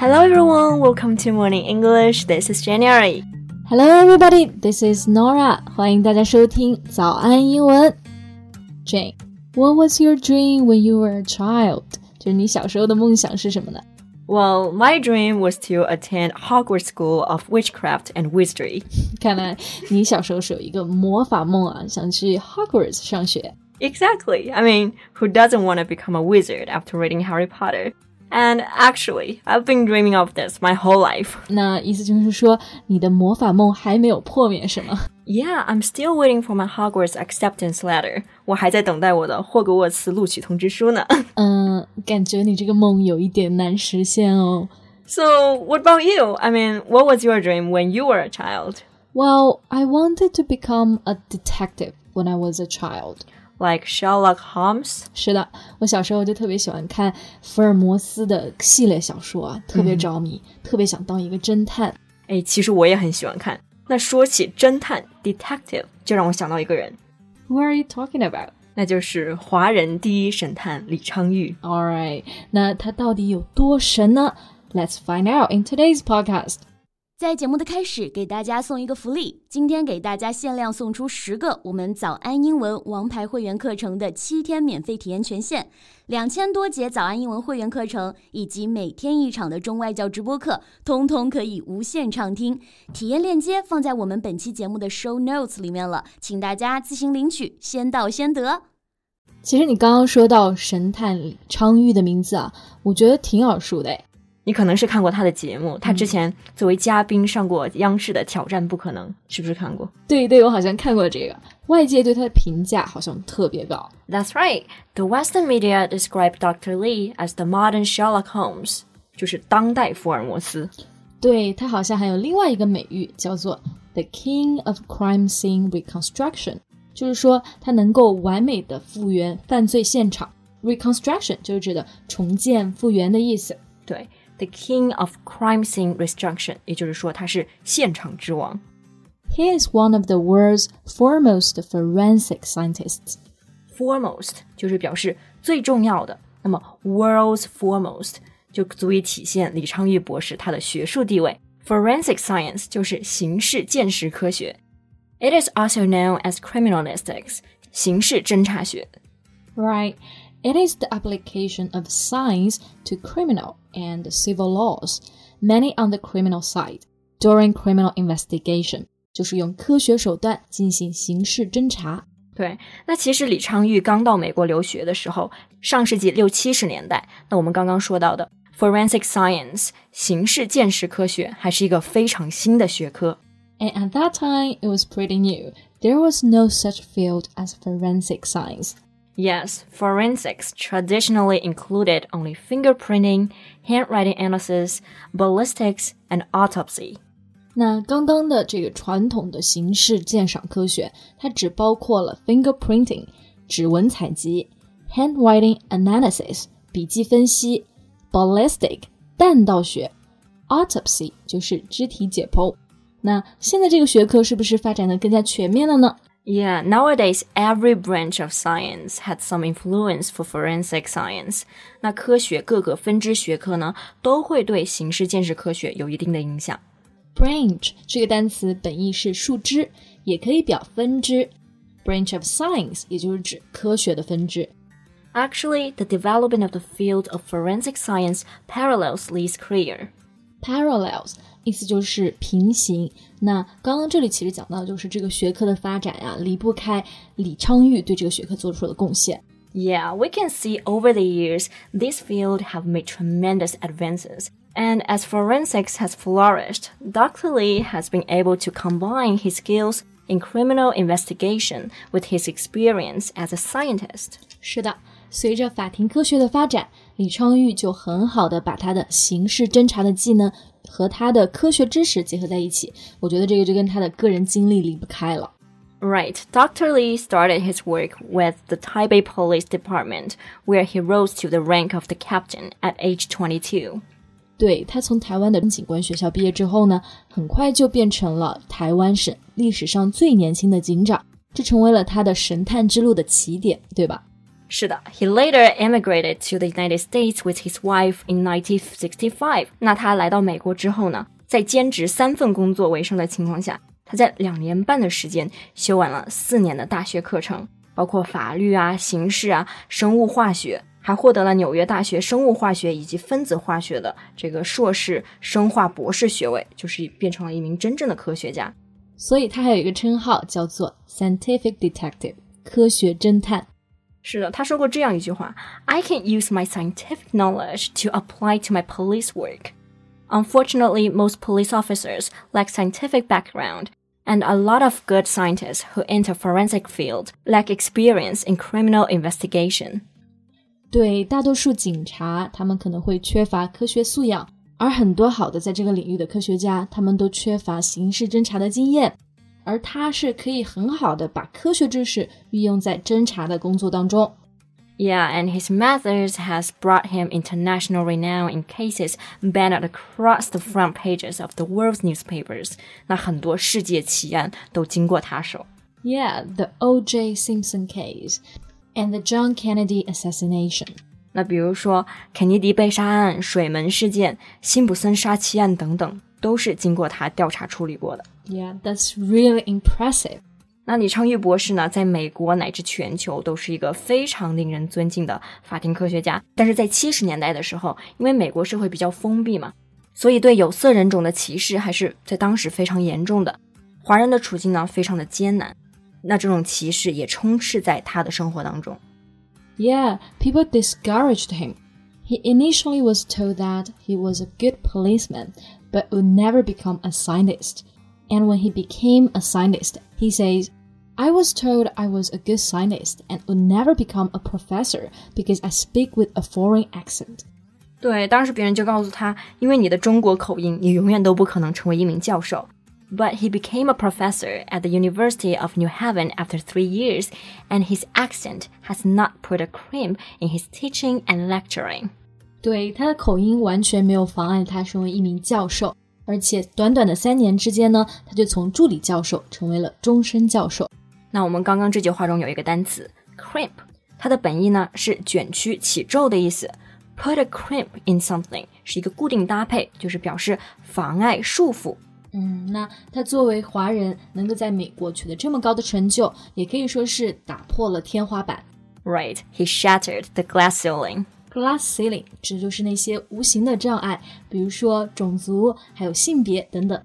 Hello everyone, welcome to Morning English. This is January. Hello everybody, this is Norah. 欢迎大家收听早安英文。Jane, what was your dream when you were a child? 就是你小时候的梦想是什么呢？well, my dream was to attend Hogwarts School of Witchcraft and Wizardry. 看来你小时候是有一个魔法梦啊，想去 Hogwarts 上学。Exactly. I mean, who doesn't want to become a wizard after reading Harry Potter? And actually, I've been dreaming of this my whole life. 那意思就是说，你的魔法梦还没有破灭，是吗？Yeah, I'm still waiting for my Hogwarts acceptance letter. 我还在等待我的霍格沃茨录取通知书呢。嗯，感觉你这个梦有一点难实现哦。So, what about you? I mean, what was your dream when you were a child? Well, I wanted to become a detective when I was a child like Sherlock Holmes。是的，我小时候就特别喜欢看福尔摩斯的系列小说啊，特别着迷，嗯、特别想当一个侦探。哎，其实我也很喜欢看。那说起侦探 detective，就让我想到一个人。Who are you talking about？那就是华人第一神探李昌钰。All right，那他到底有多神呢？Let's find out in today's podcast. 在节目的开始，给大家送一个福利。今天给大家限量送出十个我们早安英文王牌会员课程的七天免费体验权限，两千多节早安英文会员课程以及每天一场的中外教直播课，通通可以无限畅听。体验链接放在我们本期节目的 show notes 里面了，请大家自行领取，先到先得。其实你刚刚说到神探昌钰的名字啊，我觉得挺耳熟的诶。你可能是看过他的节目，他之前作为嘉宾上过央视的《挑战不可能》，是不是看过？对对，我好像看过这个。外界对他的评价好像特别高。That's right. The Western media described Dr. Lee as the modern Sherlock Holmes，就是当代福尔摩斯。对他好像还有另外一个美誉，叫做 The King of Crime Scene Reconstruction，就是说他能够完美的复原犯罪现场。Reconstruction 就是指的重建、复原的意思。对。the king of crime scene reconstruction，也就是说他是现场之王。He is one of the world's foremost forensic scientists. Foremost 就是表示最重要的，那么 world's foremost 就足以体现李昌钰博士他的学术地位。Forensic science 就是刑事鉴识科学。It is also known as criminalistics，刑事侦查学。Right. It is the application of science to criminal and civil laws, many on the criminal side, during criminal investigation，就是用科学手段进行刑事侦查。对，那其实李昌钰刚到美国留学的时候，上世纪六七十年代，那我们刚刚说到的 forensic science 刑事鉴识科学还是一个非常新的学科。And at that time, it was pretty new. There was no such field as forensic science. Yes, forensics traditionally included only fingerprinting, handwriting analysis, ballistics, and autopsy. 那刚刚的这个传统的刑事鉴赏科学，它只包括了 fingerprinting 指纹采集、handwriting analysis 笔迹分析、ballistic 弹道学、autopsy 就是肢体解剖。那现在这个学科是不是发展的更加全面了呢 ？yeah, nowadays every branch of science had some influence for forensic science. 那科学各个分支学科呢，都会对刑事鉴识科学有一定的影响。Branch 这个单词本意是树枝，也可以表分支。Branch of science 也就是指科学的分支。Actually, the development of the field of forensic science parallels Lee's career. Parallels 意思就是平行。那刚刚这里其实讲到的就是这个学科的发展呀，离不开李昌钰对这个学科做出的贡献。Yeah, we can see over the years this field have made tremendous advances. And as forensics has flourished, Dr. Lee has been able to combine his skills in criminal investigation with his experience as a scientist. 是的， 随着法庭科学的发展，李昌钰就很好的把他的刑事侦查的技能和他的科学知识结合在一起。我觉得这个就跟他的个人经历离不开了。Right. Dr. Lee started his work with the Taipei Police Department, where he rose to the rank of the captain at age 22. 对他从台湾的警官学校毕业之后呢，很快就变成了台湾省历史上最年轻的警长，这成为了他的神探之路的起点，对吧？是的，He later emigrated to the United States with his wife in 1965。那他来到美国之后呢，在兼职三份工作为生的情况下，他在两年半的时间修完了四年的大学课程，包括法律啊、刑事啊、生物化学，还获得了纽约大学生物化学以及分子化学的这个硕士生化博士学位，就是变成了一名真正的科学家。所以他还有一个称号叫做 scientific detective，科学侦探。是的，他说过这样一句话：“I can use my scientific knowledge to apply to my police work.” Unfortunately, most police officers lack scientific background, and a lot of good scientists who enter forensic field lack experience in criminal investigation. 对大多数警察，他们可能会缺乏科学素养，而很多好的在这个领域的科学家，他们都缺乏刑事侦查的经验。 而他是可以很好的把科学知识运用在侦查的工作当中。Yeah, and his methods has brought him international renown in cases banned across the front pages of the world's newspapers. 那很多世界奇案都经过他手。Yeah, the O.J. Simpson case and the John Kennedy assassination. 那比如说肯尼迪被杀案、水门事件、辛普森杀妻案等等， 都是经过他调查处理过的。Yeah, that's really impressive. 那李昌钰博士呢，在美国乃至全球都是一个非常令人尊敬的法庭科学家。但是在七十年代的时候，因为美国社会比较封闭嘛，所以对有色人种的歧视还是在当时非常严重的。华人的处境呢，非常的艰难。那这种歧视也充斥在他的生活当中。Yeah, people discouraged him. He initially was told that he was a good policeman, but would never become a scientist. And when he became a scientist, he says, I was told I was a good scientist and would never become a professor because I speak with a foreign accent. 对，当时别人就告诉他，因为你的中国口音，你永远都不可能成为一名教授。But he became a professor at the University of New Haven after three years, and his accent has not put a crimp in his teaching and lecturing. 对，他的口音完全没有妨碍他成为一名教授，而且短短的三年之间呢，他就从助理教授成为了终身教授。那我们刚刚这句话中有一个单词 crimp，它的本意呢是卷曲、起皱的意思。Put a crimp in something 是一个固定搭配，就是表示妨碍、束缚。嗯，那他作为华人能够在美国取得这么高的成就，也可以说是打破了天花板。Right, he shattered the glass ceiling. Glass ceiling 指的就是那些无形的障碍，比如说种族、还有性别等等。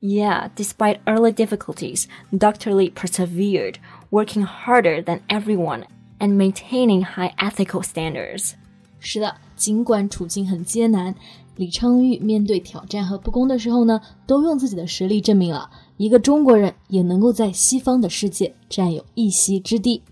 Yeah, despite early difficulties, Dr. Lee persevered, working harder than everyone and maintaining high ethical standards. 是的，尽管处境很艰难，李昌钰面对挑战和不公的时候呢，都用自己的实力证明了一个中国人也能够在西方的世界占有一席之地。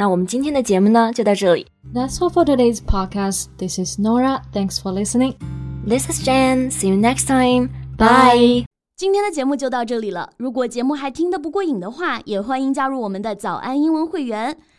那我们今天的节目呢，就到这里。That's all for today's podcast. This is Nora. Thanks for listening. This is Jan. See you next time. Bye. 今天的节目就到这里了。如果节目还听得不过瘾的话，也欢迎加入我们的早安英文会员。